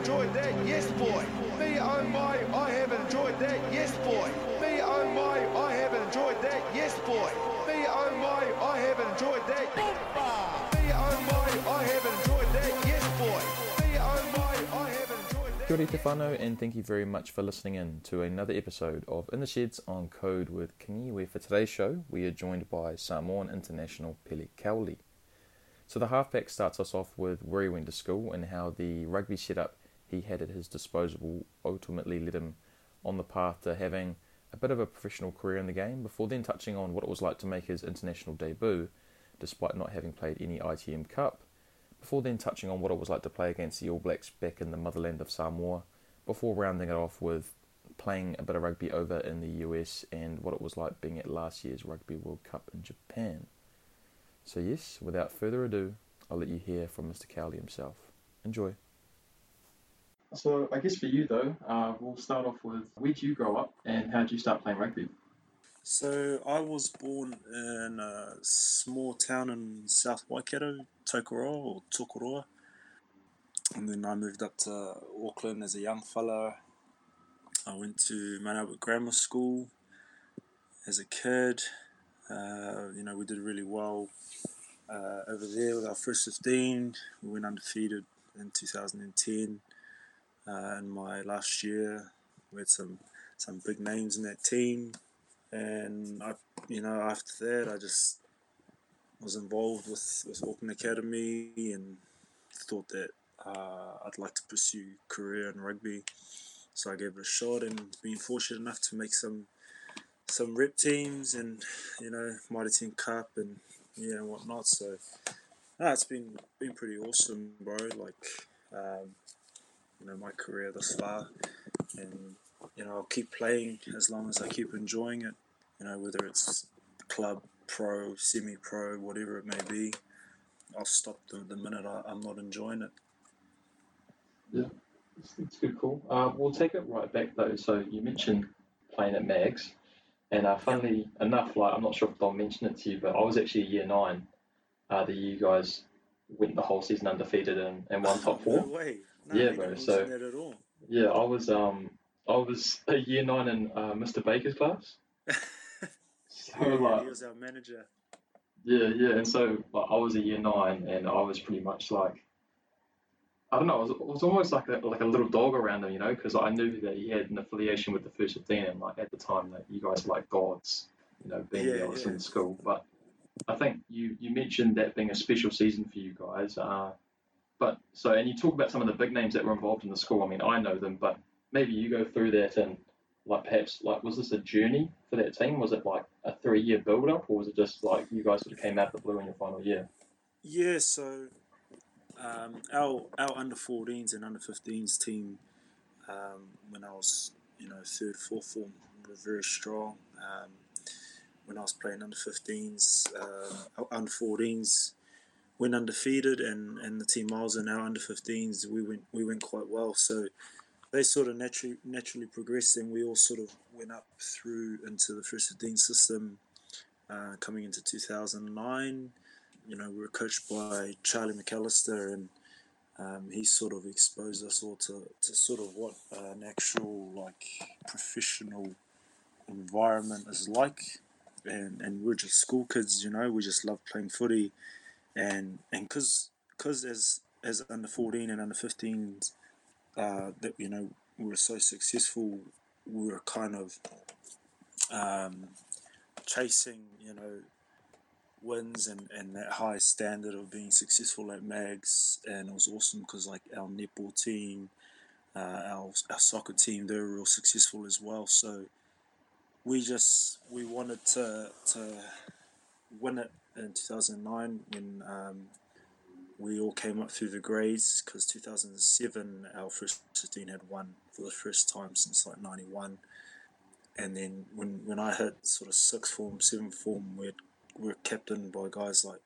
enjoyed that, yes boy. Me oh my, I have enjoyed that, yes boy. Me oh my, I have enjoyed that, yes boy. Me oh my, I have enjoyed that. Me oh my, I have enjoyed that, yes boy. Me oh my, I have enjoyed that. Kia ora and thank you very much for listening in to another episode of In the Sheds on Code with Kingi, where for today's show we are joined by Samoan international Pele Cowley. So the halfback starts us off with where he went to school and how the rugby setup he had at his disposal ultimately led him on the path to having a bit of a professional career in the game before then touching on what it was like to make his international debut despite not having played any ITM Cup, before then touching on what it was like to play against the All Blacks back in the motherland of Samoa, before rounding it off with playing a bit of rugby over in the US and what it was like being at last year's Rugby World Cup in Japan. So, yes, without further ado, I'll let you hear from Mr. Cowley himself. Enjoy. So I guess for you though, uh, we'll start off with where did you grow up and how did you start playing rugby? So I was born in a small town in South Waikato, Tokoroa or Tokoroa. And then I moved up to Auckland as a young fella. I went to Mount Albert Grammar School as a kid. Uh, you know, we did really well uh, over there with our first 15. We went undefeated in 2010. Uh, in my last year, we had some some big names in that team, and I, you know, after that, I just was involved with with Auckland Academy and thought that uh, I'd like to pursue career in rugby. So I gave it a shot and being fortunate enough to make some some rep teams and you know Mitre 10 Cup and yeah and whatnot. So no, it's been been pretty awesome, bro. Like um, you know my career thus far, and you know I'll keep playing as long as I keep enjoying it. You know whether it's club, pro, semi-pro, whatever it may be. I'll stop the, the minute I, I'm not enjoying it. Yeah, it's, it's good call. Uh, we'll take it right back though. So you mentioned playing at Mags, and uh, funnily enough, like I'm not sure if Don mentioned it to you, but I was actually year nine. Uh, the year you guys went the whole season undefeated and, and won top four. No way. No, Yeah, bro, so- that at all. Yeah, I was um I was a year nine in uh, Mr. Baker's class. So Yeah, like he was our manager. Yeah, yeah, and so like, I was a year nine, and I was pretty much like, I don't know, I was, was almost like a, like a little dog around him, you know, because I knew that he had an affiliation with the first fifteen, and like at the time that you guys were like gods, you know, being Yeah, the eldest yeah. school. But I think you you mentioned that being a special season for you guys. Uh, but so and you talk about some of the big names that were involved in the school. I mean, I know them, but maybe you go through that and like perhaps like was this a journey for that team? Was it like a three year build up, or was it just like you guys sort of came out of the blue in your final year? Yeah, so um, our our under 14s and under 15s team um, when I was you know third fourth form were very strong. Um, when I was playing under 15s, uh, under 14s went undefeated, and, and the team I was in our under 15s we went we went quite well. So they sort of naturally naturally progressed, and we all sort of went up through into the first 15 system. Uh, coming into 2009, you know, we were coached by Charlie McAllister, and um, he sort of exposed us all to, to sort of what an actual like professional environment is like, and and we're just school kids, you know, we just love playing footy, and and because because as as under fourteen and under 15s, uh, that you know we were so successful, we were kind of um, chasing, you know, wins and, and that high standard of being successful at Mags. And it was awesome because, like, our netball team, uh, our, our soccer team, they were real successful as well. So we just, we wanted to, to win it in 2009 when um, we all came up through the grades because 2007, our first 15 had won for the first time since like 91 and then when when I hit sort of sixth form, seventh form, we we were captained by guys like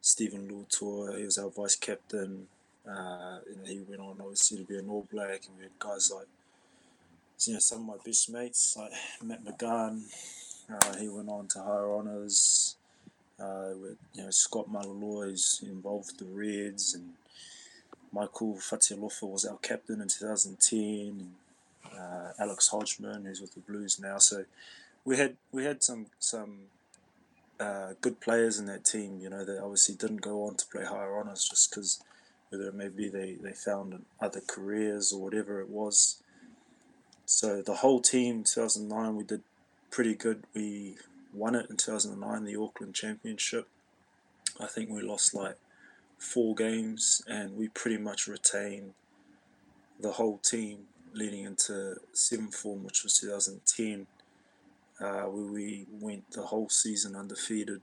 Stephen Luatua. He was our vice captain. Uh, you know, he went on obviously to be an All Black, and we had guys like you know some of my best mates like Matt McGahan. Uh, he went on to higher honours. Uh, with you know Scott Malolua is involved with the Reds, and Michael Fatialofa was our captain in 2010. Uh, Alex Hodgman, who's with the Blues now. So we had we had some some uh, good players in that team. You know, that obviously didn't go on to play higher honours just because whether it may they, they found other careers or whatever it was. So the whole team, 2009, we did pretty good. We won it in 2009, the Auckland Championship. I think we lost like four games and we pretty much retained the whole team leading into seventh form, which was 2010, uh, where we went the whole season undefeated.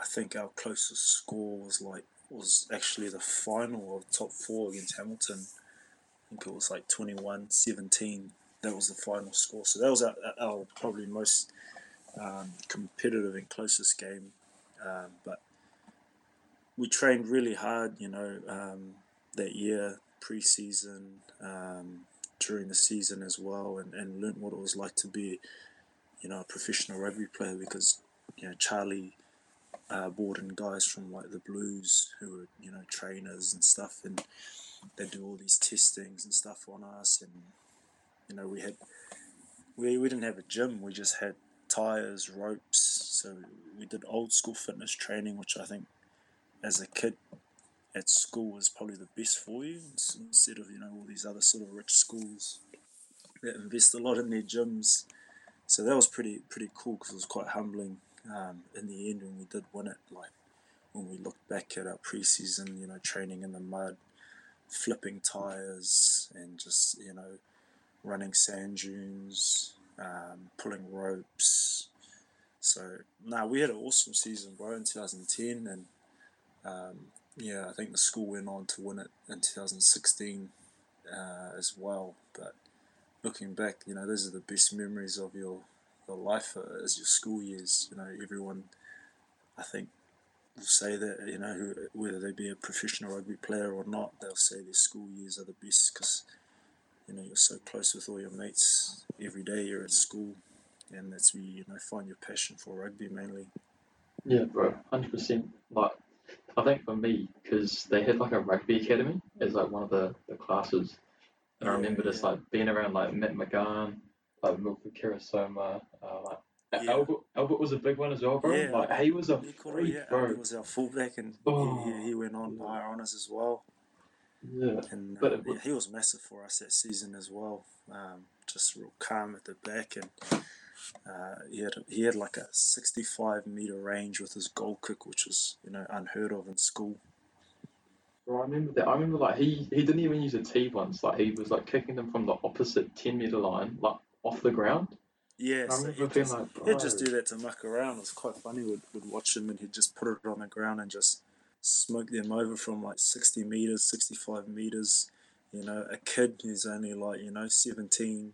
I think our closest score was like was actually the final of top four against Hamilton. I think it was like 21-17. That was the final score. So that was our, our probably most um, competitive and closest game. Um, but we trained really hard, you know, um, that year, pre-season, um, during the season as well, and, and learned what it was like to be, you know, a professional rugby player because, you know, Charlie uh, brought in guys from like the Blues who were, you know, trainers and stuff, and they do all these testings and stuff on us, and you know, we had we, we didn't have a gym, we just had tires, ropes, so we did old school fitness training, which I think as a kid at school was probably the best for you instead of you know all these other sort of rich schools that invest a lot in their gyms. So that was pretty pretty cool because it was quite humbling um, in the end when we did win it. Like when we looked back at our preseason, you know, training in the mud, flipping tires, and just you know, running sand dunes, um, pulling ropes. So now we had an awesome season, bro, in 2010, and um, yeah, I think the school went on to win it in 2016 uh, as well. But looking back, you know, those are the best memories of your your life uh, as your school years. You know, everyone, I think, will say that. You know, whether they be a professional rugby player or not, they'll say their school years are the best because you know you're so close with all your mates every day. You're at school, and that's where you, you know find your passion for rugby mainly. Yeah, bro, hundred percent. Like I think for me, because they had like a rugby academy as like one of the, the classes, and I remember just like being around like Matt McGahan, like Milford Keresoma, uh, like Yeah. Albert. Albert was a big one as well, bro. Yeah. Like he was a freak, yeah, bro. He was our fullback, and Oh. he, he, he went on higher honours as well. Yeah, And But uh, was- yeah, he was massive for us that season as well. Um, just real calm at the back, and uh, he had he had like a 65 meter range with his goal kick, which was you know unheard of in school. bro. I remember that. I remember like he he didn't even use a tee once. Like he was like kicking them from the opposite ten meter line, like off the ground. Yeah, so remember he'd just, like, he'd just do that to muck around. It was quite funny. We'd, we'd watch him and he'd just put it on the ground and just smoke them over from like 60 meters, 65 meters. You know, a kid who's only like, you know, 17,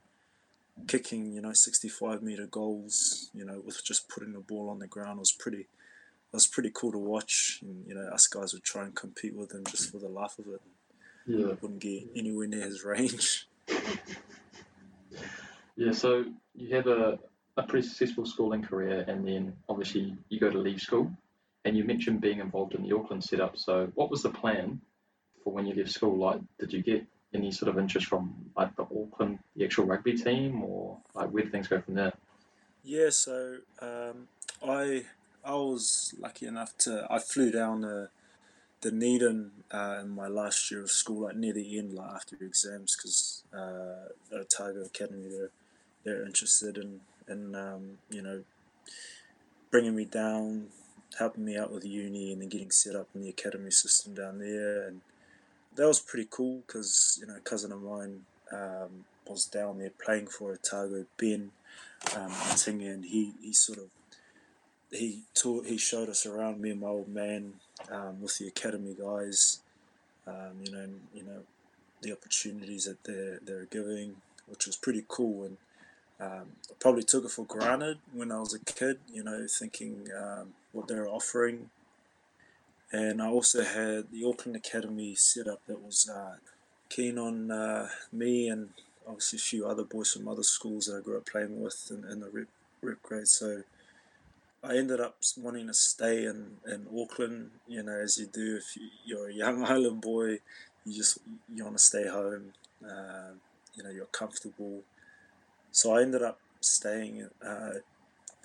kicking, you know, 65 meter goals, you know, with just putting the ball on the ground was pretty. Was pretty cool to watch, and you know, us guys would try and compete with him just for the laugh of it. Yeah. Wouldn't get anywhere near his range. Yeah, so you have a, a pretty successful schooling career, and then obviously you go to leave school, and you mentioned being involved in the Auckland setup. So, what was the plan for when you left school? Like, did you get any sort of interest from like the Auckland, the actual rugby team, or like where things go from there? Yeah, so um, I I was lucky enough to I flew down the Dunedin uh, in my last year of school, like near the end, like after exams, because uh, the Otago Academy they're they're interested in in um, you know bringing me down, helping me out with uni, and then getting set up in the academy system down there, and that was pretty cool because you know a cousin of mine um, was down there playing for Otago, Ben um, and he, he sort of he taught he showed us around me and my old man um, with the academy guys, um, you know, you know the opportunities that they're they're giving, which was pretty cool. And um, I probably took it for granted when I was a kid, you know, thinking um, what they're offering. And I also had the Auckland Academy set up that was uh, keen on uh, me and obviously a few other boys from other schools that I grew up playing with in, in the rep, rep grade. So I ended up wanting to stay in, in Auckland, you know, as you do if you, you're a young island boy, you just you want to stay home. Uh, you know, you're comfortable. So I ended up staying uh,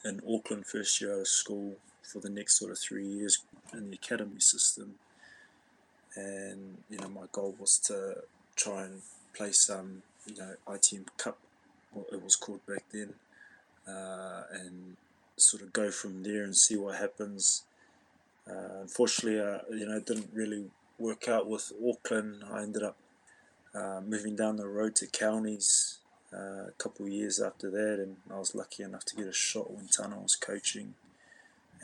in Auckland first year of school for the next sort of three years in the academy system. And you know, my goal was to try and play some, you know, ITM Cup, what it was called back then, uh, and sort of go from there and see what happens. Uh, unfortunately, uh, you know, it didn't really work out with Auckland. I ended up uh, moving down the road to counties uh, a couple of years after that, and I was lucky enough to get a shot when Tana was coaching.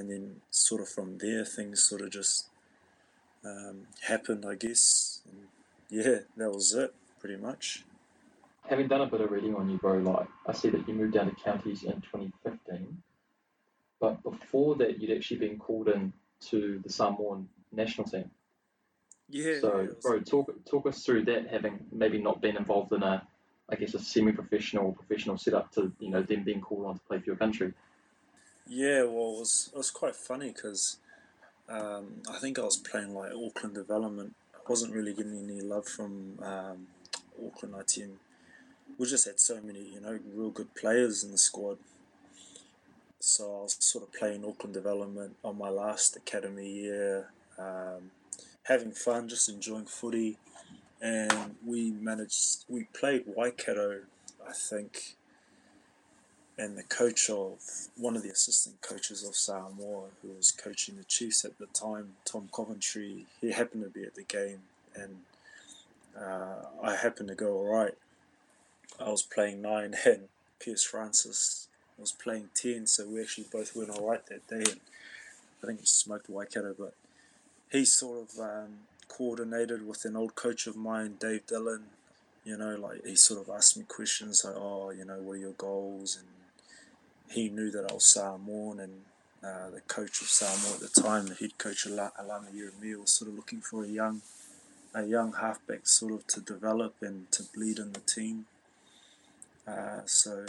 And then, sort of from there, things sort of just um, happened, I guess. And yeah, that was it, pretty much. Having done a bit of reading on you, bro, like I see that you moved down to counties in 2015, but before that, you'd actually been called in to the Samoan national team. Yeah. So, bro, talk talk us through that. Having maybe not been involved in a, I guess, a semi-professional or professional setup to you know them being called on to play for your country. Yeah, well, it was it was quite funny because um, I think I was playing like Auckland development. I wasn't really getting any love from um, Auckland ITM. We just had so many, you know, real good players in the squad. So I was sort of playing Auckland development on my last academy year, um, having fun, just enjoying footy, and we managed. We played Waikato, I think, and the coach of one of the assistant coaches of Samoa, who was coaching the Chiefs at the time, Tom Coventry, he happened to be at the game, and uh, I happened to go all right. I was playing nine, and Piers Francis was playing ten, so we actually both went all right that day. And I think we smoked Waikato, but he sort of um, coordinated with an old coach of mine, Dave Dillon. You know, like he sort of asked me questions like, "Oh, you know, what are your goals?" And he knew that I was Samoan, and uh, the coach of Samoa at the time, the head coach Alama Ieremia, was sort of looking for a young, a young halfback sort of to develop and to bleed in the team. Uh, so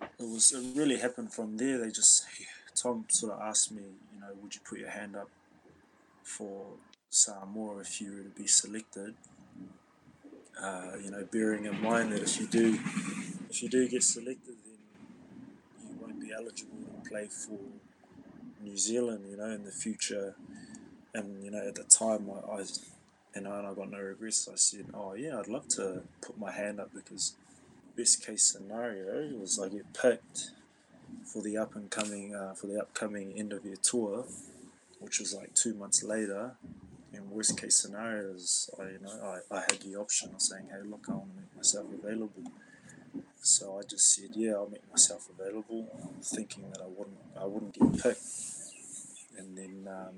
it was it really happened from there. They just Tom sort of asked me, you know, would you put your hand up for Samoa if you were to be selected? Uh, you know, bearing in mind that if you do, if you do get selected, then you won't be eligible to play for New Zealand. You know, in the future, and you know, at the time, I, I you know, and I got no regrets. I said, oh yeah, I'd love to put my hand up because best case scenario was I get picked for the up and coming uh, for the upcoming end of year tour, which was like two months later. And worst case scenario is I you know I, I had the option of saying, hey look, I want to make myself available. So I just said, yeah, I'll make myself available, thinking that I wouldn't I wouldn't get picked. And then um,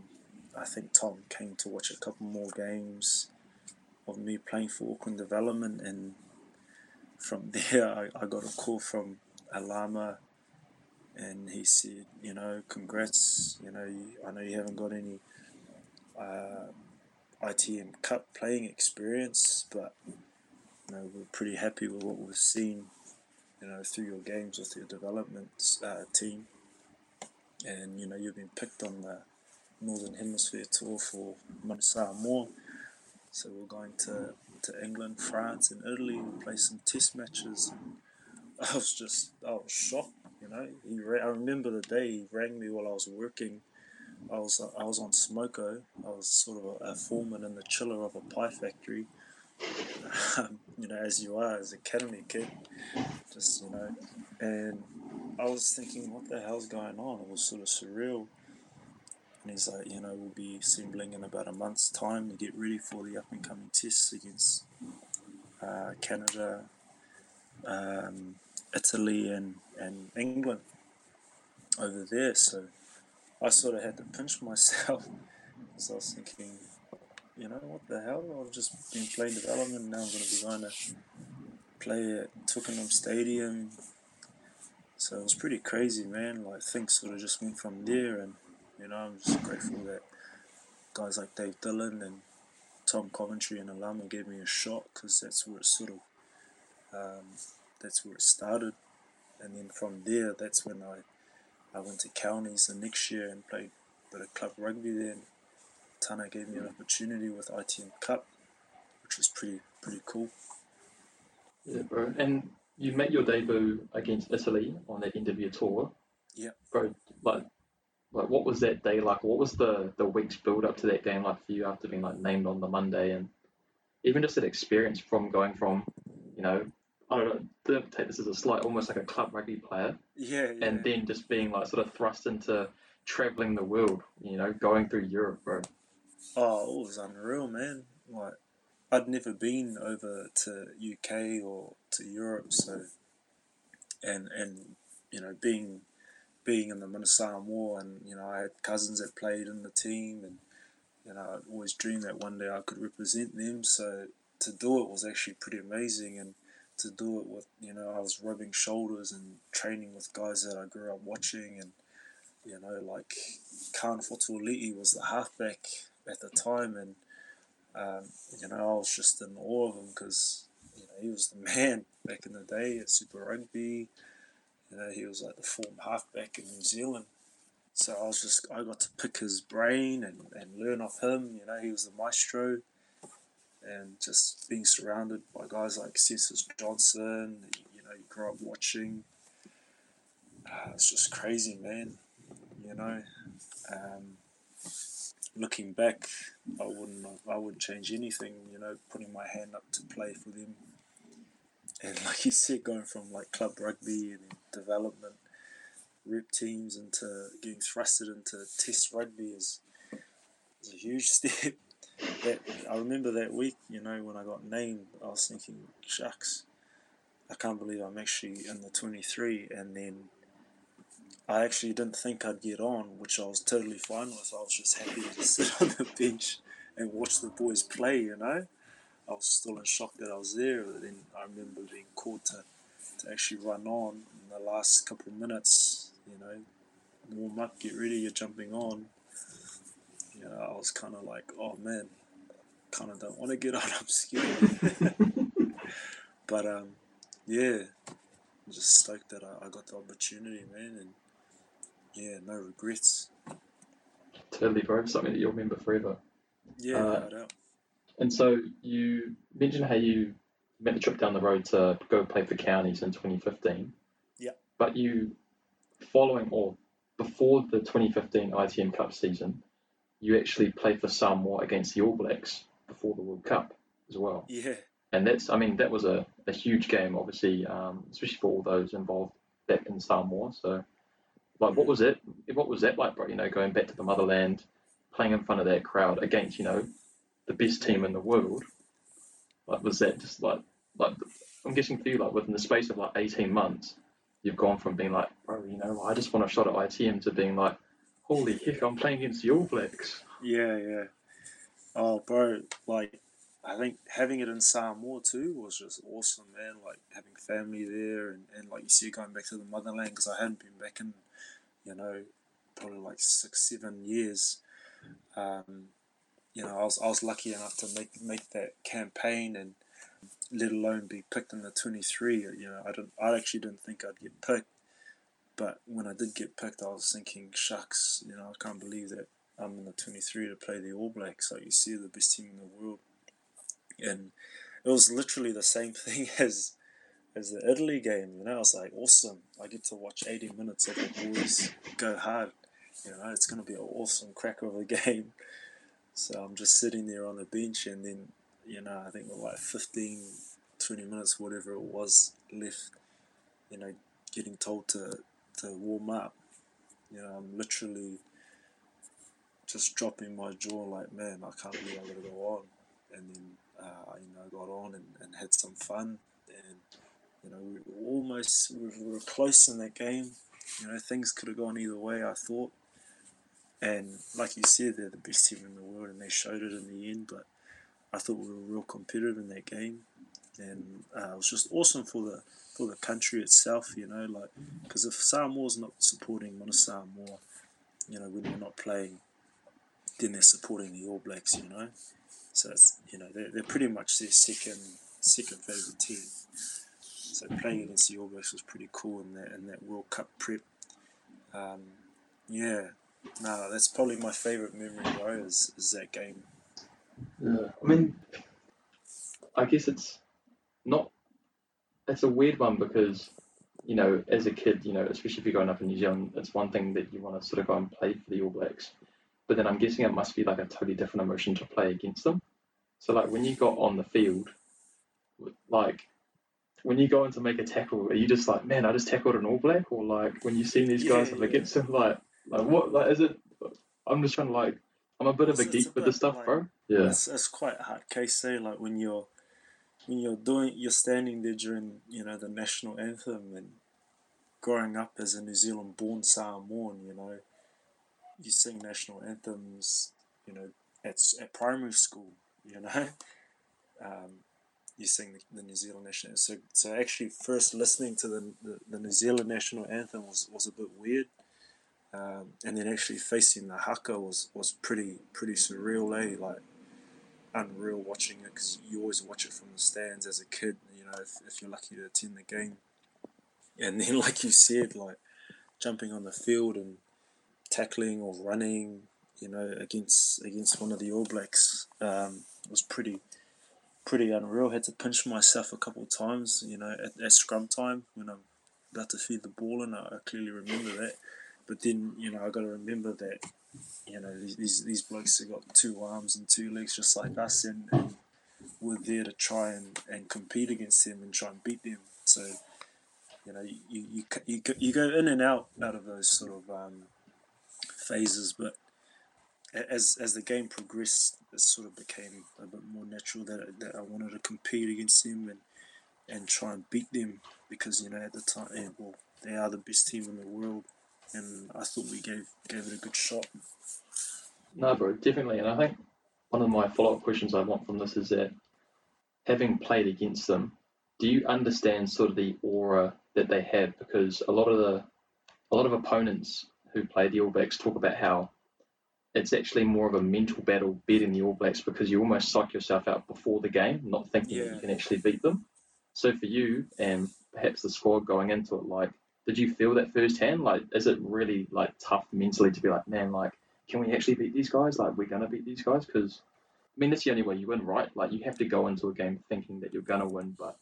I think Tom came to watch a couple more games of me playing for Auckland Development and from there, I, I got a call from Alama, and he said, you know, congrats. You know, you, I know you haven't got any uh, ITM Cup playing experience, but you know, we're pretty happy with what we've seen. You know, through your games with your development uh, team, and you know, you've been picked on the Northern Hemisphere tour for Samoa. So we're going to to England, France, and Italy and play some test matches. I was just, I was shocked. You know, he. Ra- I remember the day he rang me while I was working. I was I was on Smoko. I was sort of a, a foreman in the chiller of a pie factory. Um, you know, as you are as academy kid, just you know, and I was thinking, what the hell's going on? It was sort of surreal. And he's like, you know, we'll be assembling in about a month's time to get ready for the up and coming tests against uh, Canada, um, Italy, and, and England over there. So I sort of had to pinch myself because I was thinking, you know, what the hell? I've just been playing development, now I'm going to be play at Twickenham Stadium. So it was pretty crazy, man. Like things sort of just went from there, and you know, I'm just grateful that guys like Dave Dillon and Tom Coventry and Alama gave me a shot because that's where it sort of um, that's where it started, and then from there, that's when I I went to counties the next year and played a bit of club rugby. Then Tana gave me an opportunity with ITM Cup, which was pretty pretty cool. Yeah, bro. And you made your debut against Italy on that end of your tour. Yeah. Bro, like, like what was that day like? What was the the weeks build up to that game like for you after being like named on the Monday and even just that experience from going from, you know, I don't know, take this as a slight, almost like a club rugby player, Yeah, yeah. and then just being like sort of thrust into traveling the world, you know, going through Europe, bro. Oh, it was unreal, man. Like, I'd never been over to UK or to Europe, so and and you know being being in the Manu Samoa, and you know I had cousins that played in the team, and you know I always dreamed that one day I could represent them. So to do it was actually pretty amazing, and to do it with you know I was rubbing shoulders and training with guys that I grew up watching, and you know like Kahn Fotuali'i was the halfback at the time, and um, you know I was just in awe of him because you know he was the man back in the day at Super Rugby. You know he was like the form halfback in New Zealand. So I was just I got to pick his brain and, and learn off him. You know he was the maestro, and just being surrounded by guys like Census Johnston. You know you grew up watching. Uh, it's just crazy, man. You know. Um, looking back, I wouldn't I wouldn't change anything. You know, putting my hand up to play for them, and like you said, going from like club rugby and development rep teams into getting thrusted into test rugby is is a huge step. That I remember that week, you know, when I got named, I was thinking, shucks, I can't believe I'm actually in the 23, and then I actually didn't think I'd get on, which I was totally fine with. I was just happy to sit on the bench and watch the boys play, you know. I was still in shock that I was there, but then I remember being called to, to actually run on in the last couple of minutes, you know, warm up, get ready, you're jumping on. You know, I was kind of like, oh man, kind of don't want to get on, I'm scared. but um, yeah, I'm just stoked that I, I got the opportunity, man, and yeah, no regrets. Totally, bro. Something that you'll remember forever. Yeah, Uh, no doubt. And so you mentioned how you made the trip down the road to go play for counties in 2015. Yeah. But you, following or before the 2015 ITM Cup season, you actually played for Samoa against the All Blacks before the World Cup as well. Yeah, And that's, I mean, that was a, a huge game, obviously, um, especially for all those involved back in Samoa. So, like, what mm. was it? What was that like, bro? You know, going back to the motherland, playing in front of that crowd against, you know, the best team in the world. Like, was that just like, like, I'm guessing for you, like, within the space of like 18 months, you've gone from being like, bro, you know, I just want a shot at ITM to being like, holy heck, I'm playing against the All Blacks. yeah, yeah. Oh, bro, like I think having it in Samoa too was just awesome, man. Like having family there, and, and like you see, going back to the motherland because I hadn't been back in, you know, probably like six, seven years. Um, you know, I was I was lucky enough to make make that campaign, and let alone be picked in the twenty three. You know, I didn't, I actually didn't think I'd get picked, but when I did get picked, I was thinking, shucks, you know, I can't believe that I'm in the 23 to play the All Blacks. Like you see, the best team in the world, and it was literally the same thing as as the Italy game. You know, I was like, awesome. I get to watch 80 minutes of the boys go hard. You know, it's going to be an awesome cracker of a game. So I'm just sitting there on the bench, and then you know, I think like 15, 20 minutes, whatever it was left. You know, getting told to to warm up. You know, I'm literally just dropping my jaw like, man, I can't believe I got to go on. And then, uh, you know, got on and, and had some fun. And, you know, we were almost, we were, close in that game. You know, things could have gone either way, I thought. And like you said, they're the best team in the world and they showed it in the end. But I thought we were real competitive in that game. And uh, it was just awesome for the for the country itself, you know, like because if Samoa's not supporting Manu Samoa, you know, when we're not playing, then they're supporting the All Blacks, you know. So it's you know they're, they're pretty much their second second favorite team. So playing against the All Blacks was pretty cool in that in that World Cup prep. Um, yeah, no, that's probably my favorite memory, bro. Is, is that game? Yeah, I mean, I guess it's not. It's a weird one because, you know, as a kid, you know, especially if you're growing up in New Zealand, it's one thing that you want to sort of go and play for the All Blacks, but then I'm guessing it must be like a totally different emotion to play against them. So like when you got on the field, like when you go in to make a tackle, are you just like, man, I just tackled an All Black, or like when you've seen these guys Yeah, up yeah. against them, like, like what, like is it? I'm just trying to like, I'm a bit of a It's- it's geek a with this stuff, like- bro. Yeah, It's, it's quite a hard case say like when you're when you're doing you're standing there during you know the national anthem and growing up as a New Zealand born Samoan, you know, you sing national anthems, you know, at at primary school, you know. Um, you sing the, the New Zealand national so so actually first listening to the, the, the New Zealand national anthem was, was a bit weird. Um, and then actually facing the haka was, was pretty pretty surreal, eh? Like unreal watching it because you always watch it from the stands as a kid. You know, if, if you're lucky to attend the game, and then like you said, like jumping on the field and tackling or running, you know, against against one of the All Blacks um, was pretty pretty unreal. Had to pinch myself a couple of times, you know, at, at scrum time when I'm about to feed the ball, and I, I clearly remember that. But then, you know, I got to remember that you know, these, these, these blokes have got two arms and two legs just like us, and, and we're there to try and, and compete against them and try and beat them. So, you know, you, you, you, you, go- in and out out of those sort of um, phases, but as, as the game progressed, it sort of became a bit more natural that, that I wanted to compete against them and, and try and beat them because, you know, at the time, eh, well, they are the best team in the world. And I thought we gave gave it a good shot. no, bro, definitely. And I think one of my follow-up questions I want from this is that having played against them, do you understand sort of the aura that they have? Because a lot of the a lot of opponents who play the All Blacks talk about how it's actually more of a mental battle beating the All Blacks because you almost psych yourself out before the game, not thinking that you can actually beat them. So for you and perhaps the squad going into it, like, did you feel that firsthand? Like, is it really like tough mentally to be like, man, like, can we actually beat these guys? Like, we're gonna beat these guys because. I mean, that's the only way you win, right? Like, you have to go into a game thinking that you're gonna win, but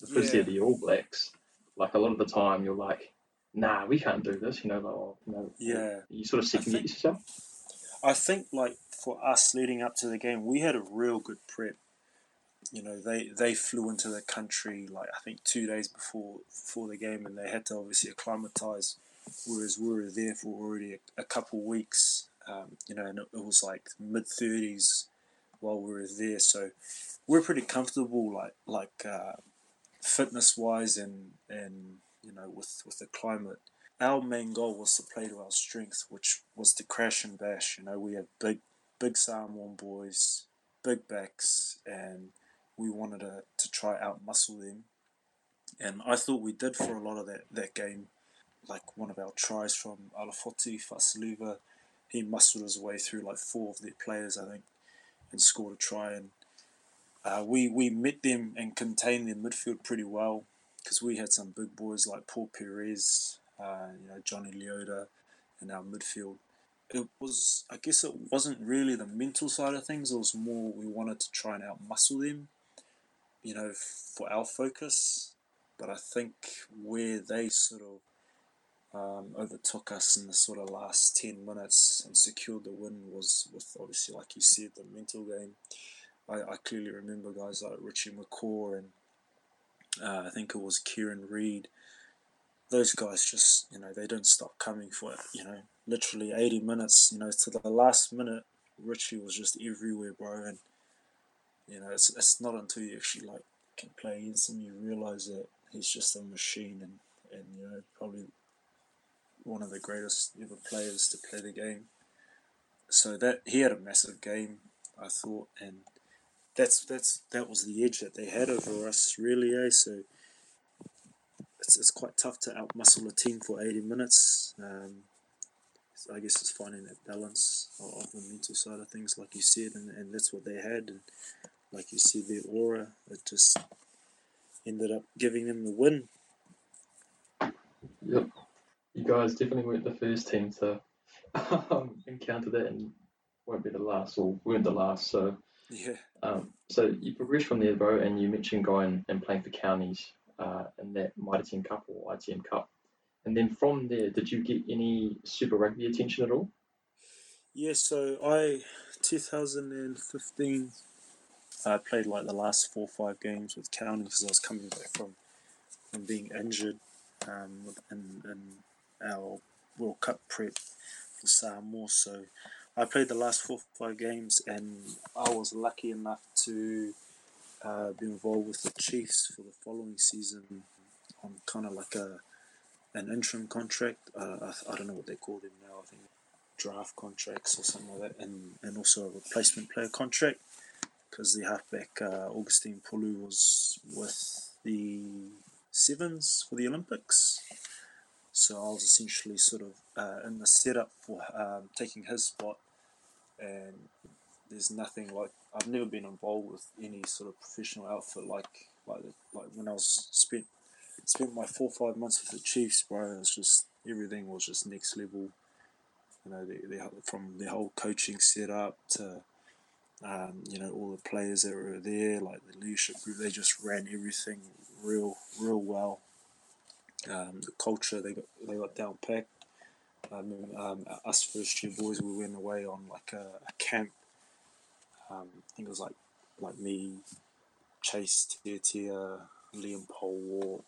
because Yeah. they're the All Blacks, like a lot of the time you're like, nah, we can't do this, you know, like, oh, you know, Yeah. you sort of second guess yourself. I think like for us leading up to the game, we had a real good prep. You know, they they flew into the country like I think two days before before the game, and they had to obviously acclimatise. Whereas we were there for already a, a couple weeks. Um, you know, and it, it was like mid thirties while we were there, so we're pretty comfortable, like like uh, fitness wise, and and you know with with the climate our main goal was to play to our strength, which was to crash and bash. You know, we had big, big Samoan boys, big backs, and we wanted to, to try out muscle them. And I thought we did for a lot of that, that game. Like one of our tries from Alafoti Faosiliva, he muscled his way through like four of their players, I think, and scored a try. And uh, we, we met them and contained their midfield pretty well because we had some big boys like Paul Perez, uh, you know, Johnny Leota in our midfield. It was, I guess, it wasn't really the mental side of things. It was more we wanted to try and outmuscle them, you know, for our focus. But I think where they sort of um, overtook us in the sort of last ten minutes and secured the win was with obviously, like you said, the mental game. I, I clearly remember guys like Richie McCaw and uh, I think it was Kieran Read those guys just you know they didn't stop coming for it you know. Literally 80 minutes you know to the last minute richie was just everywhere bro and you know it's, it's not until you actually like can play against him you realize that he's just a machine and and you know probably one of the greatest ever players to play the game. So that he had a massive game i thought and that's that's that was the edge that they had over us really eh? So it's, it's quite tough to outmuscle a team for 80 minutes. Um, so I guess it's finding that balance of, of the mental side of things, like you said, and, and that's what they had. And like you said, their aura, it just ended up giving them the win. Yep. You guys definitely weren't the first team to um, encounter that and won't be the last, or weren't the last. So Yeah, um, so you progressed from there, bro, and you mentioned going and playing for counties uh, in that Mitre 10 Cup or ITM Cup. And then from there, did you get any Super Rugby attention at all? Yeah, so I 2015 I played like the last four or five games with County because I was coming back from from being injured um, in, in our World Cup prep for Samoa. So I played the last four or five games and I was lucky enough to uh, been involved with the Chiefs for the following season on kind of like a an interim contract. Uh, I, I don't know what they call them now. I think draft contracts or something like that, and, and also a replacement player contract because the halfback uh, Augustine Pulu was with the Sevens for the Olympics. So I was essentially sort of uh, in the setup for um, taking his spot, and there's nothing like I've never been involved with any sort of professional outfit like like like when I was spent spent my four or five months with the Chiefs, bro. It was just everything was just next level. You know, the, the, from the whole coaching setup to um, you know, all the players that were there, like the leadership group, they just ran everything real, real well. Um, the culture they got they got down packed. Mean, um, us first year boys, we went away on like a, a camp. Um, I think it was like like me, Chase Tiatia, Liam Polwart,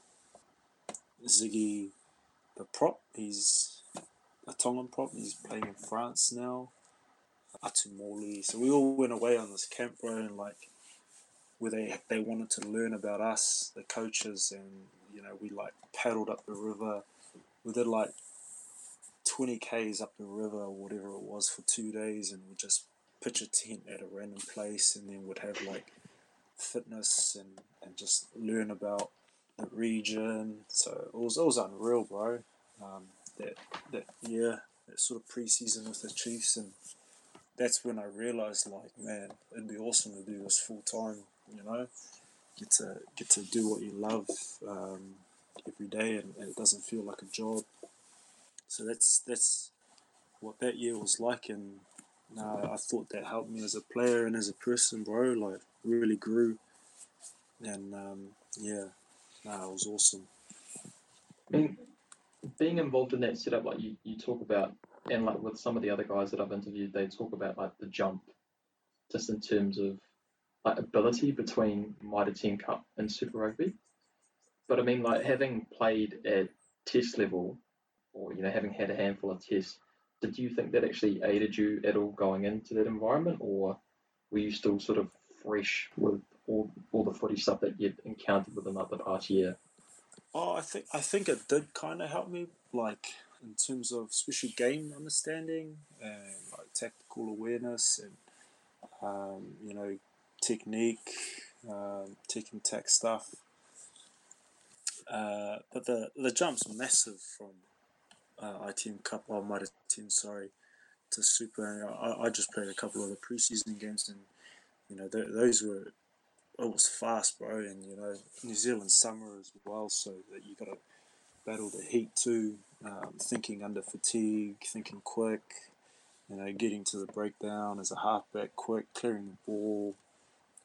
Ziggy, the prop. He's a Tongan prop. He's playing in France now. Atu Moli. So we all went away on this camp, bro, and like where they they wanted to learn about us, the coaches, and you know we like paddled up the river. We did like twenty k's up the river or whatever it was for two days, and we just pitch a tent at a random place, and then would have like fitness and and just learn about the region. So it was it was unreal, bro. Um, that that year, that sort of preseason with the Chiefs and that's when I realized, like, man, it'd be awesome to do this full time. You know, get to get to do what you love um, every day, and, and, it doesn't feel like a job. So that's that's what that year was like, and uh, I thought that helped me as a player and as a person, bro. Like, really grew, and um, yeah, no, it was awesome. Mean, being involved in that setup, like you, you talk about and like with some of the other guys that I've interviewed, they talk about like the jump, just in terms of like ability between Mitre 10 Cup and Super Rugby. But I mean, like having played at test level, or you know, having had a handful of tests, did you think that actually aided you at all going into that environment, or were you still sort of fresh with all, all the footy stuff that you'd encountered within like the past year? Oh, I think I think it did kind of help me. Like in terms of especially game understanding and like tactical awareness and um, you know technique, um, tech and tech stuff. Uh, but the the jump's massive from uh, ITM Cup or Mitre 10, sorry, to Super. I, I just played a couple of the preseason games and you know th- those were it was fast, bro, and you know New Zealand summer as well, so that you got to battle the heat too um, thinking under fatigue, thinking quick, you know, getting to the breakdown as a halfback quick, clearing the ball.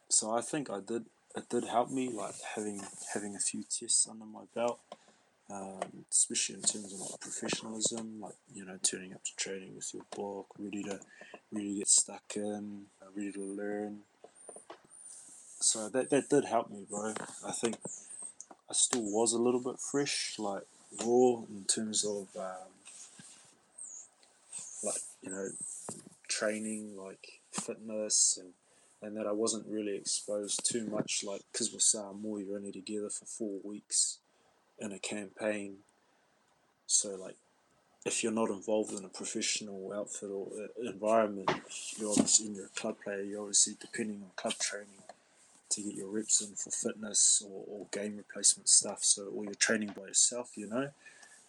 So I think I did. It did help me, like having having a few tests under my belt, um, especially in terms of like professionalism, like you know, turning up to training with your book, ready to really get stuck in, ready to learn. So that that did help me, bro. I think I still was a little bit fresh, like raw in terms of um, like you know training, like fitness, and and that I wasn't really exposed too much. Like because with Samoa, you're only together for four weeks in a campaign, so like if you're not involved in a professional outfit or uh, environment, you're obviously in your club player. You're obviously depending on club training to get your reps in for fitness or, or game replacement stuff. So, or you're training by yourself, you know.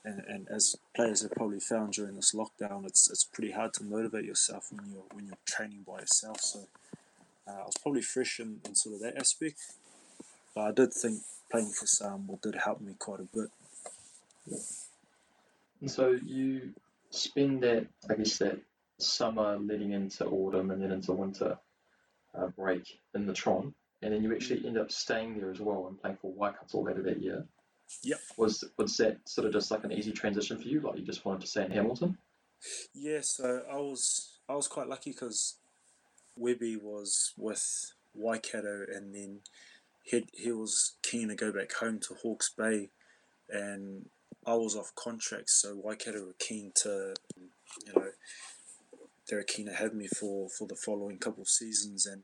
And, and as players have probably found during this lockdown, it's it's pretty hard to motivate yourself when you're when you're training by yourself. So, uh, I was probably fresh in, in sort of that aspect, but I did think playing for Samoa did help me quite a bit. And so you spend that, I guess, that summer leading into autumn and then into winter uh, break in the Tron, and then you actually end up staying there as well and playing for Waikato later that year. Yep. Was was that sort of just like an easy transition for you? Like you just wanted to stay in Hamilton? Yeah, so I was I was quite lucky because Webby was with Waikato, and then he he was keen to go back home to Hawke's Bay, and I was off contract, so Waikato were keen to, you know, they were keen to have me for for the following couple of seasons, and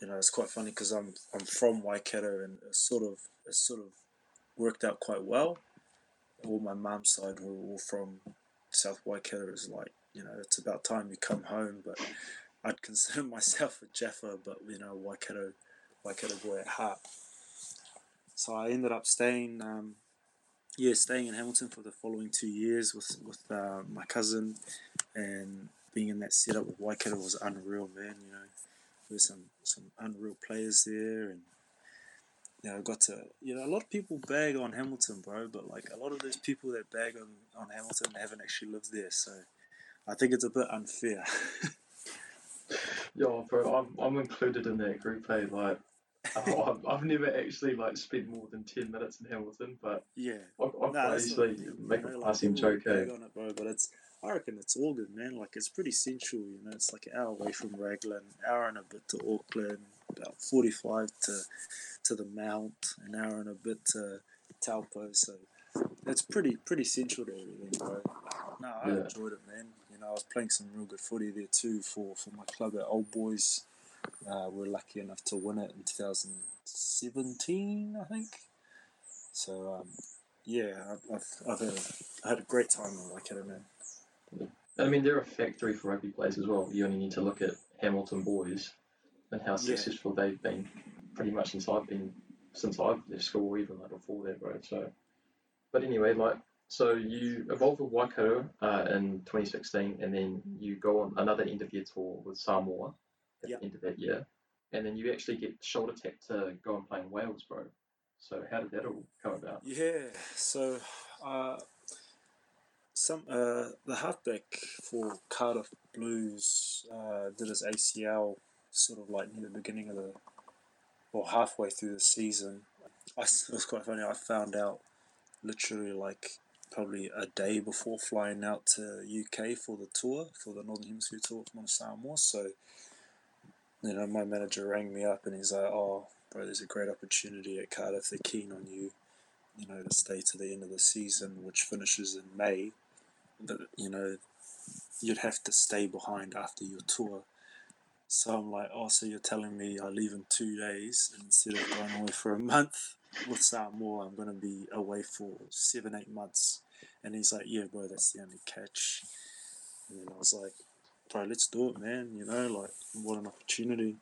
you know it's quite funny because I'm I'm from Waikato, and it sort of it sort of worked out quite well. All my mum's side were all from South Waikato. Was like you know it's about time you come home, but I'd consider myself a Jaffa, but you know Waikato Waikato boy at heart. So I ended up staying. Um, yeah, staying in Hamilton for the following two years with with uh, my cousin, and being in that setup with Waikato was unreal, man. You know, there's some some unreal players there, and you know, got to you know a lot of people bag on Hamilton, bro, but like a lot of those people that bag on on Hamilton haven't actually lived there, so I think it's a bit unfair. Yeah, bro, I'm I'm included in that group. Hey, like. oh, I've, I've never actually like spent more than ten minutes in Hamilton, but yeah, I, I Nah, nah, that's usually not- make you a know, like, passing people joke. on it, bro, but it's I reckon it's all good, man. Like it's pretty central, you know. It's like an hour away from Raglan, hour and a bit to Auckland, about forty-five to to the Mount, an hour and a bit to Taupo. So it's pretty pretty central to everything, bro. No, I Yeah. enjoyed it, man. You know, I was playing some real good footy there too for for my club at Old Boys. Uh, we are lucky enough to win it in 2017, I think. So um, yeah, I've, I've, I've had a, I had a great time in Waikato, man. I mean, they're a factory for rugby players as well. You only need to look at Hamilton boys and how Yeah. successful they've been, pretty much since I've been since I've left school, even like before that, bro. So, but anyway, like, so you evolved with Waikato uh, in 2016, and then you go on another end of year tour with Samoa at Yep. the end of that year, and then you actually get shoulder tapped to go and play in Wales, bro. So how did that all come about? Yeah, so uh, some uh, the halfback for Cardiff Blues uh, did his ACL sort of like near the beginning of the or halfway through the season. I, it was quite funny. I found out literally like probably a day before flying out to UK for the tour for the Northern Hemisphere tour from Samoa. So you know, my manager rang me up and he's like, "Oh, bro, there's a great opportunity at Cardiff. They're keen on you." you know, to stay to the end of the season, which finishes in May, that you know, you'd have to stay behind after your tour. So I'm like, oh, so you're telling me I leave in two days, instead of going away for a month with Samoa, I'm going to be away for seven, eight months. And he's like, yeah, bro, that's the only catch. And then I was like, bro, let's do it, man. You know, like, what an opportunity.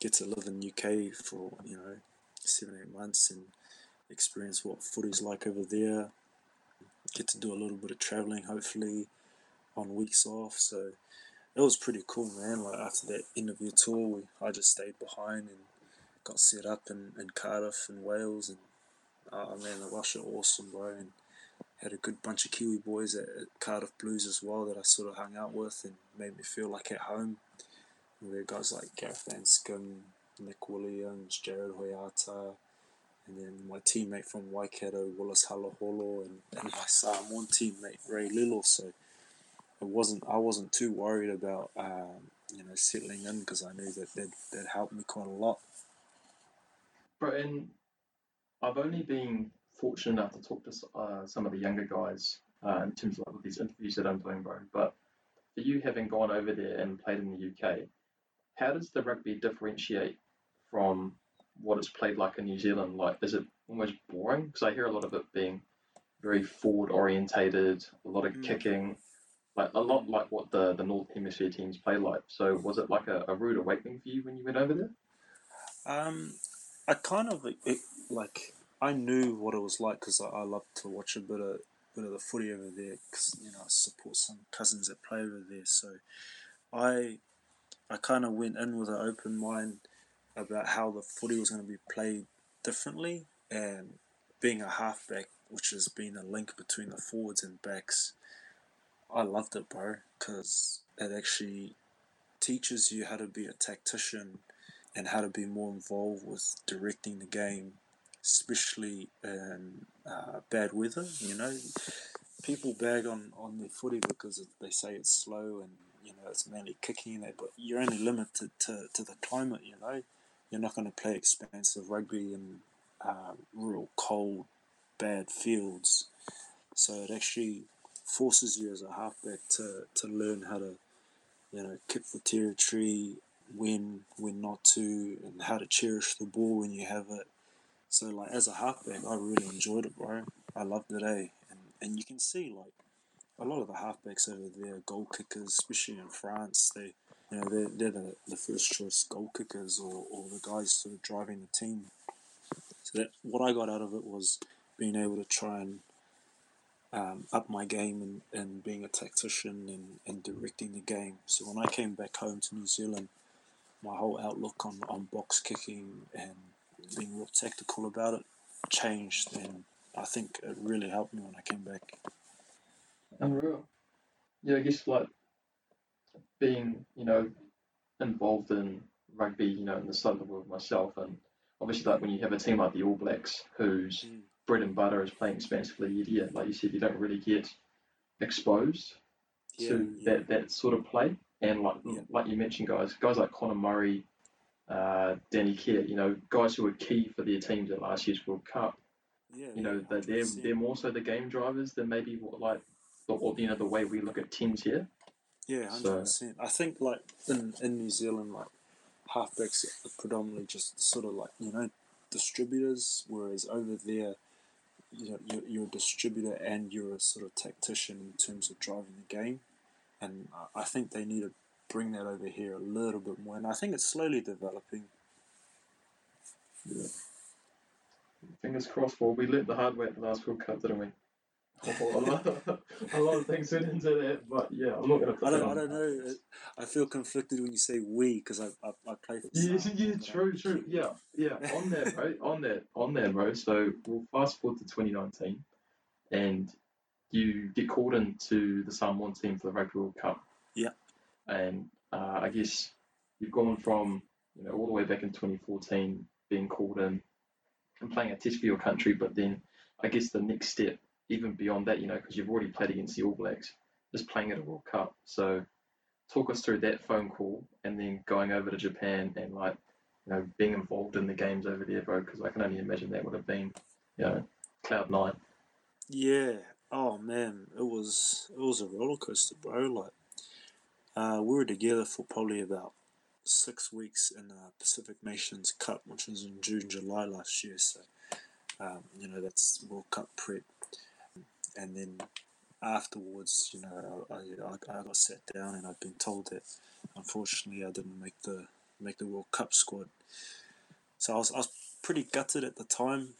Get to live in UK for, you know, seven, eight months and experience what footy's like over there. Get to do a little bit of travelling, hopefully, on weeks off. So it was pretty cool, man. Like after that interview tour, we, I just stayed behind and got set up in, in Cardiff and Wales, and oh man, the are awesome, bro. And had a good bunch of Kiwi boys at, Cardiff Blues as well that I sort of hung out with and made me feel like at home. And there were guys like Gareth Anscombe, Nick Williams, Jarrad Hoeata, and then my teammate from Waikato, Willis Halaholo, and, and my Samoan teammate Rey Lee-Lo. So it wasn't I wasn't too worried about um, you know settling in because I knew that that that helped me quite a lot. And I've only been fortunate enough to talk to uh, some of the younger guys uh, in terms of like, these interviews that I'm doing, bro. But for you having gone over there and played in the UK, how does the rugby differentiate from what it's played like in New Zealand? Like, is it almost boring? Because I hear a lot of it being very forward orientated, a lot of Mm. kicking, like a lot like what the the North Hemisphere teams play like. So was it like a, a rude awakening for you when you went over there? Um, I kind of it, like I knew what it was like because I, I love to watch a bit of bit of the footy over there because you know I support some cousins that play over there. So I I kind of went in with an open mind about how the footy was going to be played differently and being a halfback, which has been a link between the forwards and backs. I loved it, bro, because it actually teaches you how to be a tactician and how to be more involved with directing the game, especially in uh, bad weather. You know, people bag on, on their footy because they say it's slow and you know it's mainly kicking and that, but you're only limited to, to the climate. You know, you're not going to play expansive rugby in uh, real cold, bad fields. So it actually forces you as a halfback to, to learn how to, you know, kick for territory, when when not to, and how to cherish the ball when you have it. So like as a halfback, I really enjoyed it, bro. I loved it, eh? And and you can see like a lot of the halfbacks over there, goal kickers, especially in France, they you know they're, they're the, the first choice goal kickers or, or the guys sort of driving the team. So that what I got out of it was being able to try and um, up my game and, and being a tactician and, and directing the game. So when I came back home to New Zealand, my whole outlook on, on box kicking and being real tactical about it changed and I think it really helped me when I came back. Unreal. Yeah, I guess like being, you know, involved in rugby, you know, in the side of the world myself and obviously like when you have a team like the All Blacks whose Mm. bread and butter is playing expansively, yeah, like you said, you don't really get exposed Yeah, to yeah. that, that sort of play. And like Yeah. like you mentioned, guys, guys like Conor Murray, uh, Danny Kerr, you know, guys who were key for their teams at last year's World Cup. Yeah, You know, yeah, they're they're more so the game drivers than maybe what like the or, you know the way we look at teams here. Yeah, hundred So- percent. I think like in in New Zealand, like halfbacks are predominantly just sort of like you know distributors, whereas over there, you know, you're, you're a distributor and you're a sort of tactician in terms of driving the game, and I- think they need to bring that over here a little bit more, and I think it's slowly developing. Yeah. Fingers crossed. Well, we learnt the hard way at the last World Cup, didn't we? a, lot, a lot of things went into that, but yeah, I'm not going to I don't, I don't know. I feel conflicted when you say we because I, I I play for. Yeah, yeah, true, true. Yeah, yeah. On there, bro. On there, on there, bro. So we'll fast forward to 2019, and you get called into the Samoan team for the Rugby World Cup. Yeah. And uh, I guess you've gone from you know all the way back in 2014 being called in and playing a test for your country, but then I guess the next step, even beyond that, you know, because you've already played against the All Blacks, is playing at a World Cup. So talk us through that phone call and then going over to Japan and like you know being involved in the games over there, bro. Because I can only imagine that would have been you know cloud nine. Yeah. Oh man, it was it was a roller coaster, bro. Like, uh, we were together for probably about six weeks in the Pacific Nations Cup, which was in June, July last year. So, um, you know, that's World Cup prep, and then afterwards, you know, I, I, I got sat down and I've been told that unfortunately I didn't make the make the World Cup squad. So I was I was pretty gutted at the time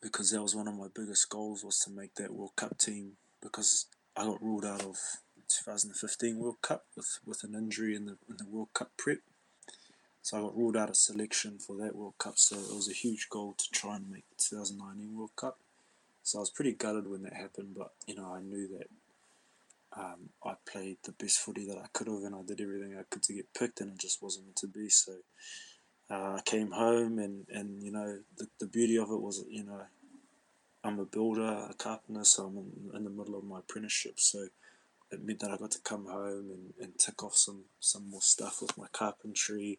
because that was one of my biggest goals was to make that World Cup team because I got ruled out of 2015 World Cup with, with an injury in the in the World Cup prep. So I got ruled out of selection for that World Cup. So it was a huge goal to try and make the 2019 World Cup. So I was pretty gutted when that happened, but you know I knew that um, I played the best footy that I could have, and I did everything I could to get picked, and it just wasn't meant to be. So uh, I came home, and, and you know the, the beauty of it was you know I'm a builder, a carpenter, so I'm in, in the middle of my apprenticeship. So it meant that I got to come home and, and tick off some, some more stuff with my carpentry.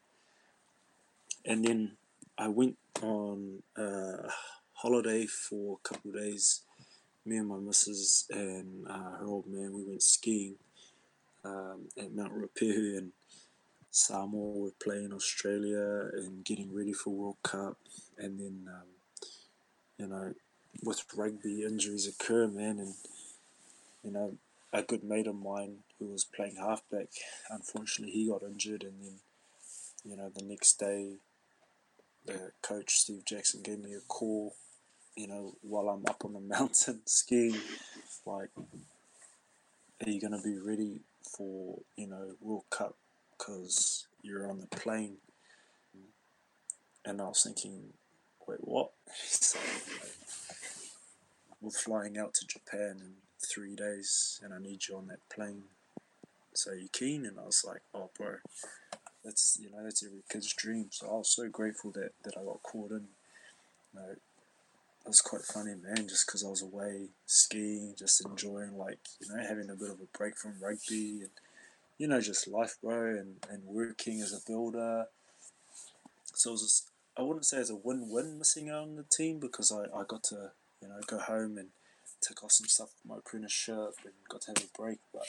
And then I went on a holiday for a couple of days. Me and my missus and uh, her old man, we went skiing um, at Mount Ruapehu and Samoa were playing Australia and getting ready for World Cup. And then, um, you know, with rugby, injuries occur, man. And, you know, a good mate of mine who was playing halfback, unfortunately, he got injured. And then, you know, the next day, the coach, Steve Jackson, gave me a call, you know, while I'm up on the mountain skiing, like, are you to be ready for, you know, World Cup? Because you're on the plane. And I was thinking, wait, what? We're flying out to Japan in three days, and I need you on that plane. so you keen?" And I was like, "Oh, bro, that's you know that's every kid's dream." So I was so grateful that that I got caught in. You know, it was quite funny, man, just because I was away skiing, just enjoying like you know having a bit of a break from rugby and you know just life, bro, and and working as a builder. So it was just, I wouldn't say it's a win-win missing out on the team because I, I got to you know go home and take off some stuff my apprenticeship and got to have a break, but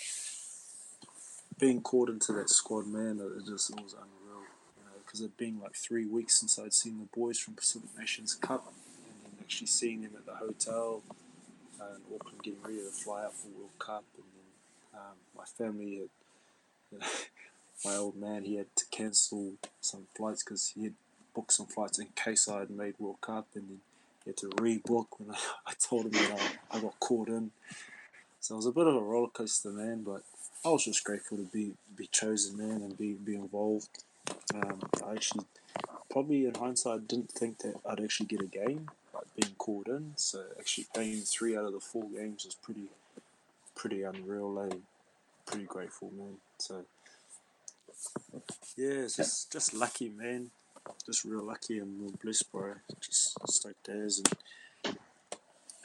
being called into that squad, man, it just it was unreal. You know, because it'd been like three weeks since I'd seen the boys from Pacific Nations Cup, and then actually seeing them at the hotel uh, in Auckland, getting ready to fly out for World Cup, and then um, my family had. You know, my old man, he had to cancel some flights because he had booked some flights in case I had made World Cup, and then he had to rebook when I, I told him that I, I got called in. So it was a bit of a roller coaster, man. But I was just grateful to be be chosen, man, and be be involved. Um, I actually probably in hindsight didn't think that I'd actually get a game, like being called in. So actually playing three out of the four games was pretty pretty unreal. Eh? Pretty grateful, man. So yeah, it's just just lucky, man. Just real lucky and real blessed, bro. Just stoked as and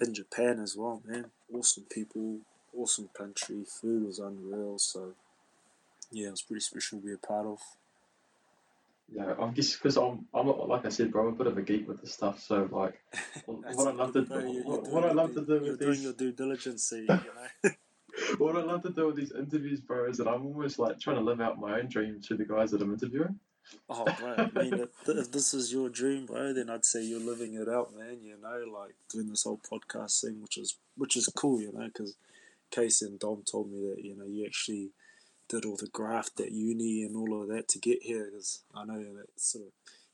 in Japan as well, man. Awesome people, awesome country. Food was unreal. So yeah, it was pretty special to be a part of. Yeah, I guess because I'm, I'm like I said, bro, I'm a bit of a geek with this stuff. So like, what I love to you- what, what I love to do with doing these your due diligence, you know. what I love to do with these interviews, bro, is that I'm almost like trying to live out my own dream to the guys that I'm interviewing. Oh, bro, I mean, if, if this is your dream, bro, then I'd say you're living it out, man. You know, like doing this whole podcast thing, which is which is cool, you know, because Casey and Dom told me that you know you actually did all the graft at uni and all of that to get here. Because I know that sort of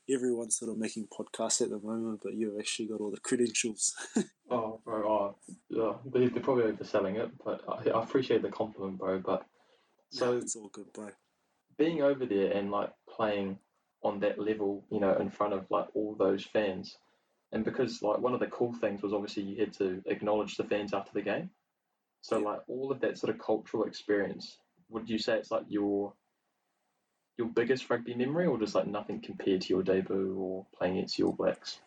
everyone's sort of making podcasts at the moment, but you've actually got all the credentials. Oh, bro, oh, yeah, they, they're probably overselling it, but I, I appreciate the compliment, bro. But so so it's all good, bro. Being over there and like playing on that level, you know, in front of like all those fans, and because like one of the cool things was obviously you had to acknowledge the fans after the game. So Yeah. like all of that sort of cultural experience, would you say it's like your your biggest rugby memory, or just like nothing compared to your debut or playing against the All Blacks?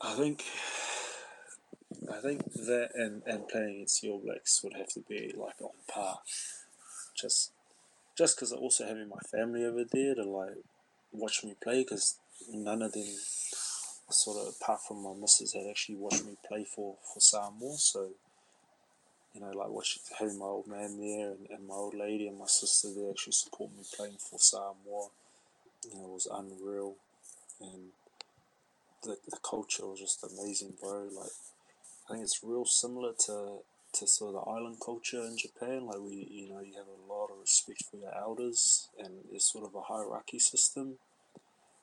I think I think that and, and playing against the All Blacks would have to be like on par. Just just because I also having my family over there to like watch me play because none of them sort of apart from my missus had actually watched me play for for Samoa so you know like watching having my old man there and, and my old lady and my sister there actually support me playing for Samoa you know it was unreal. And the, the culture was just amazing bro. Like I think it's real similar to to sort of the island culture in Japan. Like we, you know, you have a lot of respect for your elders, and it's sort of a hierarchy system.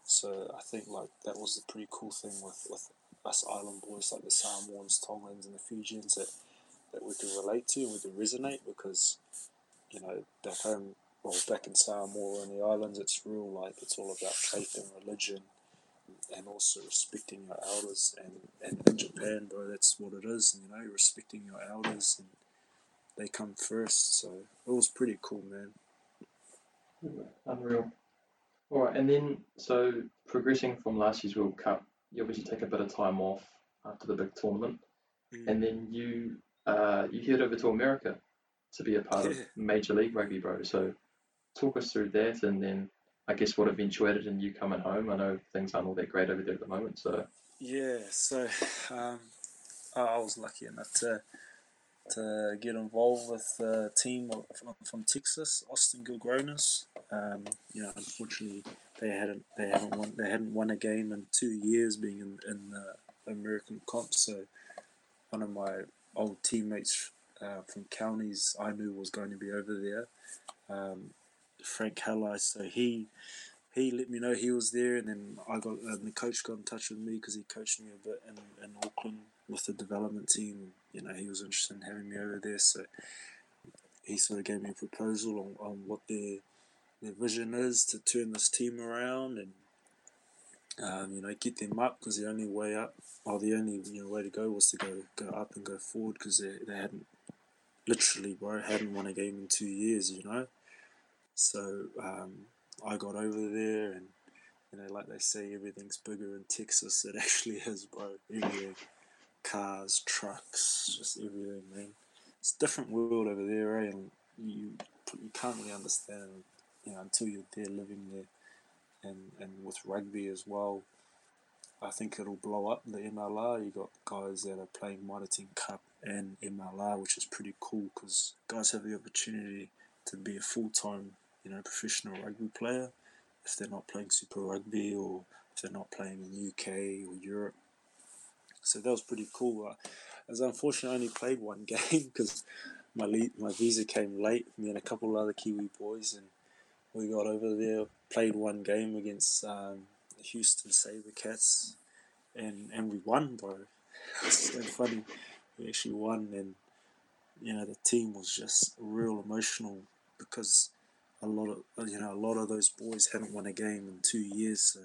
So I think like that was the pretty cool thing with with us island boys, like the Samoans, Tongans, and the Fijians, that that we could relate to and we could resonate because, you know, back home, well, back in Samoa and the islands, it's real like it's all about faith and religion and also respecting your elders. And, and in Japan, bro, that's what it is. You know, respecting your elders, and they come first. So it was pretty cool, man. Unreal. All right, and then so progressing from last year's World Cup, you obviously take a bit of time off after the big tournament, and then you uh, you head over to America to be a part of Major League Rugby, bro. So talk us through that, and then I guess what eventuated in you coming home. I know things aren't all that great over there at the moment, so Yeah, so um, I was lucky enough to to get involved with a team from, from Texas, Austin Gilgronis. Um, you know, unfortunately, they hadn't they haven't won they hadn't won a game in two years, being in, in the American comp. So one of my old teammates uh, from counties I knew was going to be over there, um, Frank Halley. So he he let me know he was there, and then I got the coach got in touch with me because he coached me a bit in, in Auckland with the development team. You know, he was interested in having me over there, so he sort of gave me a proposal on, on what their their vision is to turn this team around and um, you know get them up because the only way up or the only you know way to go was to go go up and go forward because they, they hadn't literally, bro, hadn't won a game in two years, you know. So um, I got over there, and you know, like they say, everything's bigger in Texas. It actually is, bro. Everything, cars, trucks, just everything, man. It's a different world over there, eh? And you you can't really understand, you know, until you're there living there, and and with rugby as well. I think it'll blow up the MLR. You got guys that are playing 10 Cup and MLR, which is pretty cool because guys have the opportunity to be a full time, you know, professional rugby player if they're not playing Super Rugby or if they're not playing in UK or Europe. So that was pretty cool. Uh, as unfortunately, I only played one game because my le- my visa came late. Me and a couple of other Kiwi boys, and we got over there, played one game against um, the Houston Sabercats, and and we won, bro. It's so funny. We actually won, and you know the team was just real emotional because a lot of you know a lot of those boys hadn't won a game in two years, so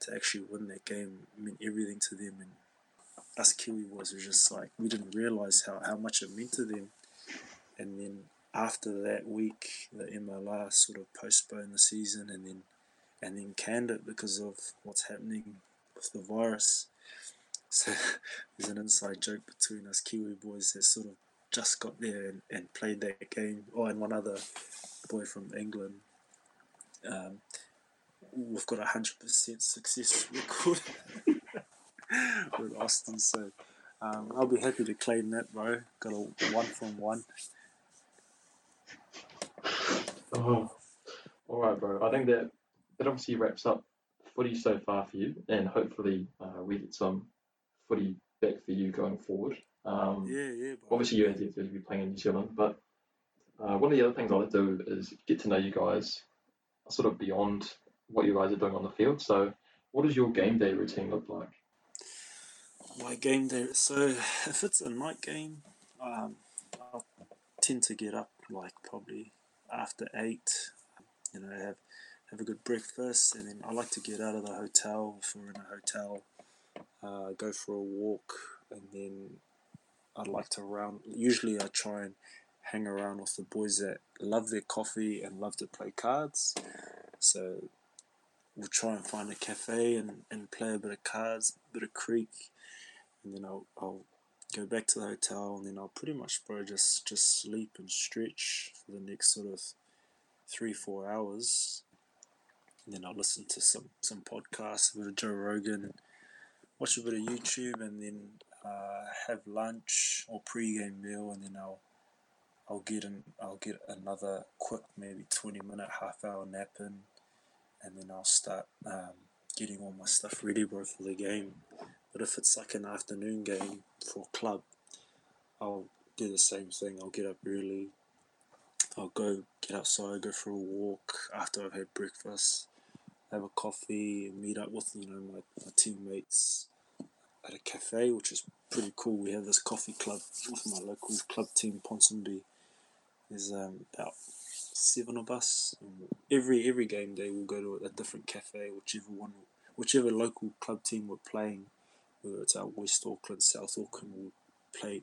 to actually win that game meant everything to them, and us Kiwi boys were just like we didn't realize how, how much it meant to them, and then after that week, the MLR sort of postponed the season, and then and then canned it because of what's happening with the virus. So there's an inside joke between us Kiwi boys that sort of just got there and, and played that game. Oh, and one other boy from England. Um, we've got a hundred percent success record with Austin, so um, I'll be happy to claim that, bro. Got a one from one. Oh, all right, bro. I think that that obviously wraps up footy so far for you, and hopefully uh, we get some footy back for you going forward. Um, Yeah, yeah, obviously you have to be playing in New Zealand, but uh, one of the other things I like to do is get to know you guys sort of beyond what you guys are doing on the field. So, what does your game day routine look like? my game day. So if it's a night game, um, I'll tend to get up like probably after eight. You know, have have a good breakfast, and then I like to get out of the hotel if we're in a hotel. Uh, go for a walk, and then I'd like to round. Usually, I try and hang around with the boys that love their coffee and love to play cards. So we'll try and find a cafe and, and play a bit of cards, a bit of creek, and then I'll, I'll go back to the hotel and then I'll pretty much bro just just sleep and stretch for the next sort of three four hours and then I'll listen to some some podcasts a bit of Joe Rogan watch a bit of YouTube and then uh, have lunch or pre-game meal and then I'll I'll get in I'll get another quick maybe 20 minute half hour nap in and then I'll start um, getting all my stuff ready bro for the game but if it's like an afternoon game for a club, I'll do the same thing. I'll get up early. I'll go get outside, go for a walk after I've had breakfast, have a coffee, meet up with you know my, my teammates at a cafe, which is pretty cool. We have this coffee club with my local club team, Ponsonby. There's um, about seven of us. Every every game day, we'll go to a different cafe, whichever one, whichever local club team we're playing whether it's out West Auckland, South Auckland, we'll play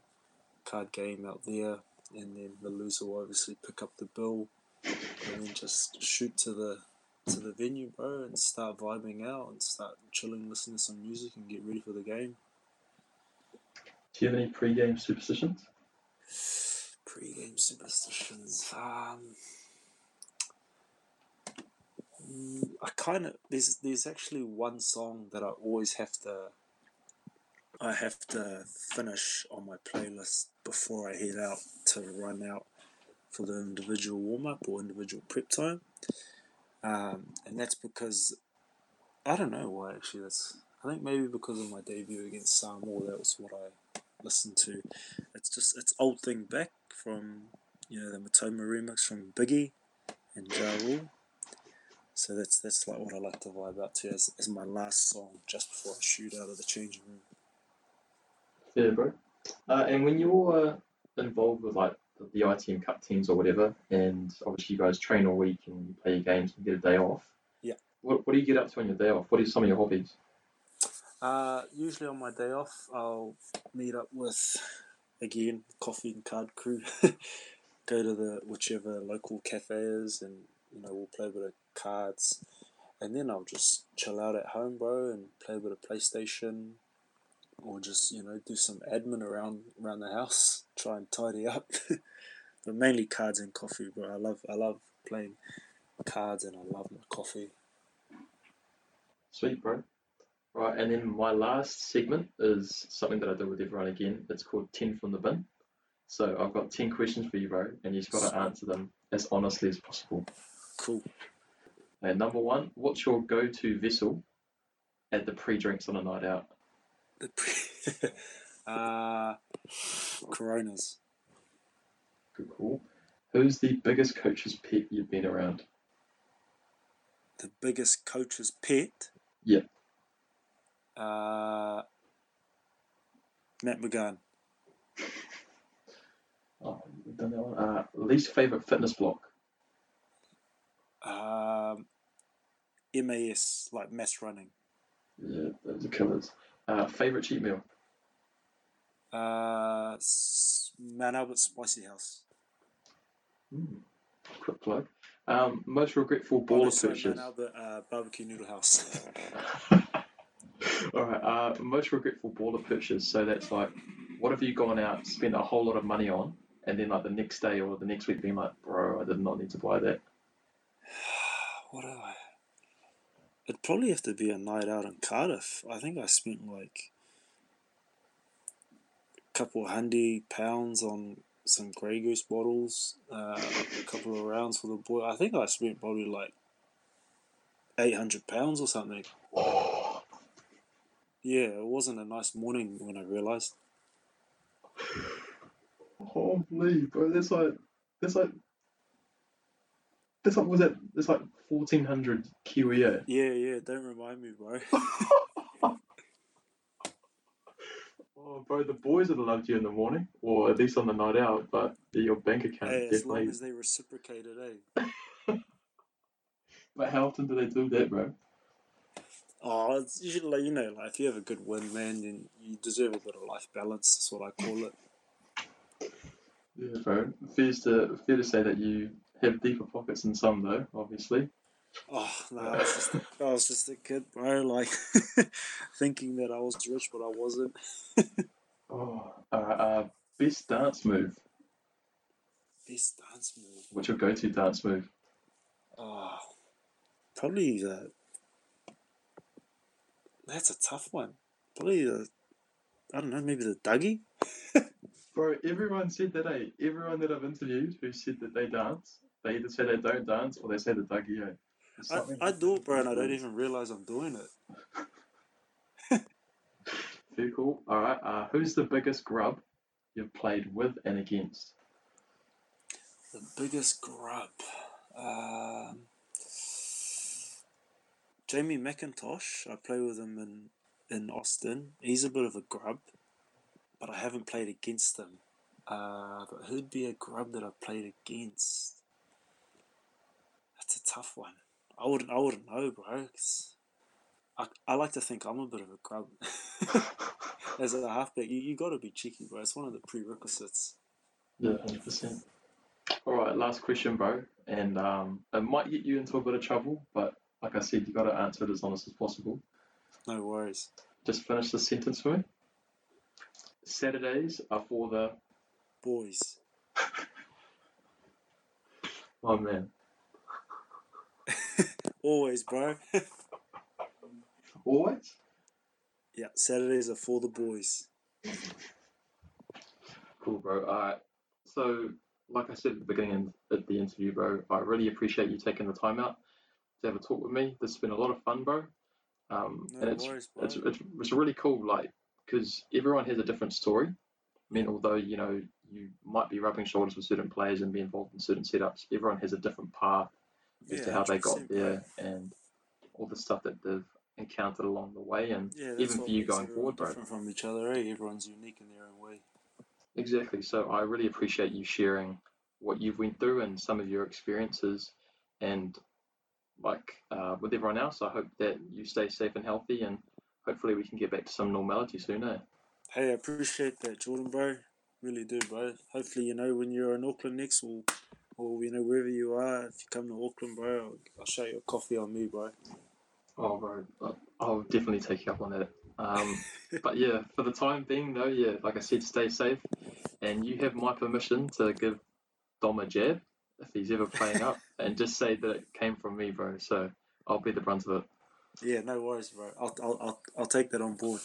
card game out there, and then the loser will obviously pick up the bill, and then just shoot to the to the venue, bro, and start vibing out and start chilling, listening to some music, and get ready for the game. Do you have any pre-game superstitions? Pre-game superstitions. Um, mm, I kind of there's there's actually one song that I always have to I have to finish on my playlist before I head out to run out for the individual warm up or individual prep time. Um, and that's because I don't know why actually. That's I think maybe because of my debut against Samoa. That was what I listened to. It's just it's old thing back from you know the Matoma remix from Biggie and Ja Rule. So that's that's like what I like to vibe out to as, as my last song just before I shoot out of the changing room. Yeah, bro. Uh, and when you're uh, involved with like the, ITM Cup teams or whatever, and obviously you guys train all week and you play your games and get a day off. Yeah. What, what do you get up to on your day off? What are some of your hobbies? Uh, usually on my day off, I'll meet up with again, coffee and card crew. Go to the whichever local cafe is, and you know we'll play a bit of cards, and then I'll just chill out at home, bro, and play a bit of PlayStation, or just you know do some admin around around the house, try and tidy up. but mainly cards and coffee, bro. I love I love playing cards, and I love my coffee. Sweet, bro. Right, and then my last segment is something that I do with everyone again. It's called 10 from the bin. So I've got 10 questions for you, bro, and you've got to answer them as honestly as possible. Cool. And number one, what's your go to vessel at the pre drinks on a night out? The pre- uh, Coronas. Good call. Who's the biggest coach's pet you've been around? The biggest coach's pet. Yeah. Uh, Matt McGahan. Oh, we've done that one. Uh, least favourite fitness block? Um, MAS, like mass running. Yeah, those are killers. Uh, favourite cheat meal? Uh, Mount Albert Spicy House. Hmm. Quick plug. Um, most regretful Oh, baller sorry, purchase? Mount Albert uh, Barbecue Noodle House. All right. Uh, most regretful baller purchase. So that's like, what have you gone out, spent a whole lot of money on, and then like the next day or the next week being like, bro, I did not need to buy that. what do I? It'd probably have to be a night out in Cardiff. I think I spent like a couple of handy pounds on some Grey Goose bottles, uh, a couple of rounds for the boy. I think I spent probably like eight hundred pounds or something. Yeah, it wasn't a nice morning when I realised. holy, bro, that's like, that's like, that's like, was it? That's like fourteen hundred eh? Yeah, yeah. Don't remind me, bro. Oh, bro, the boys would have loved you in the morning, or at least on the night out, but your bank account hey, as long as they reciprocated, eh? But how often do they do that, bro? Oh, it's usually like you know, like if you have a good win, man, then you deserve a bit of life balance. That's what I call it. Yeah, bro. Fair to fair to say that you have deeper pockets than some, though. Obviously. Oh no, I was just a, I was just a kid, bro. Like thinking that I was rich, but I wasn't. Oh, alright. Uh, best dance move. Best dance move. What's your go-to dance move? Oh, probably the. That's a tough one. Probably the. I don't know. Maybe the Dougie. Bro, everyone said that. Eh? Everyone that I've interviewed who said that they dance, they either say they don't dance or they say the? There's I, I do it, bro, and I don't even realize I'm doing it. Very cool. All right. Uh, who's the biggest grub you've played with and against? The biggest grub. Um, Jamie Mackintosh. I play with him in, in Austin. He's a bit of a grub, but I haven't played against him. Uh, but who'd be a grub that I've played against? That's a tough one. I wouldn't. I wouldn't know, bro. 'cause I, I like to think I'm a bit of a grub. As a halfback, you, you got to be cheeky, bro. It's one of the prerequisites. Yeah, hundred percent. All right, last question, bro, and um, it might get you into a bit of trouble, but like I said, you got to answer it as honest as possible. No worries. Just finish the sentence for me. Saturdays are for the Boys. oh man, Always, bro. always. Yeah, Saturdays are for the boys. Cool, bro. All right. So, like I said at the beginning of the interview, bro, I really appreciate you taking the time out to have a talk with me. This has been a lot of fun, bro. Um, No and it's, worries, bro. it's, it's it's really cool, like, because everyone has a different story. I mean, although you know you might be rubbing shoulders with certain players and be involved in certain setups, everyone has a different path as to how they got 100%, bro. there and all the stuff that they've encountered along the way, and Yeah, even for you going forward, bro. Different from each other, eh? Everyone's unique in their own way. Exactly. So I really appreciate you sharing what you've went through and some of your experiences, and like uh, with everyone else, I hope that you stay safe and healthy, and hopefully we can get back to some normality soon. Eh? Hey, I appreciate that, Jordan, bro. Really do, bro. Hopefully, you know, when you're in Auckland next, or or you know wherever you are, if you come to Auckland, bro, I'll, I'll show you a coffee on me, bro. Oh, bro, I'll definitely take you up on that. Um, but yeah, for the time being, though, yeah, like I said, stay safe, and you have my permission to give Dom a jab if he's ever playing up, and just say that it came from me, bro. So I'll be the brunt of it. Yeah, no worries, bro. I'll I'll I'll, I'll take that on board.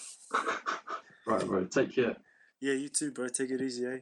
right, bro. Take care. Yeah, you too, bro. Take it easy, eh?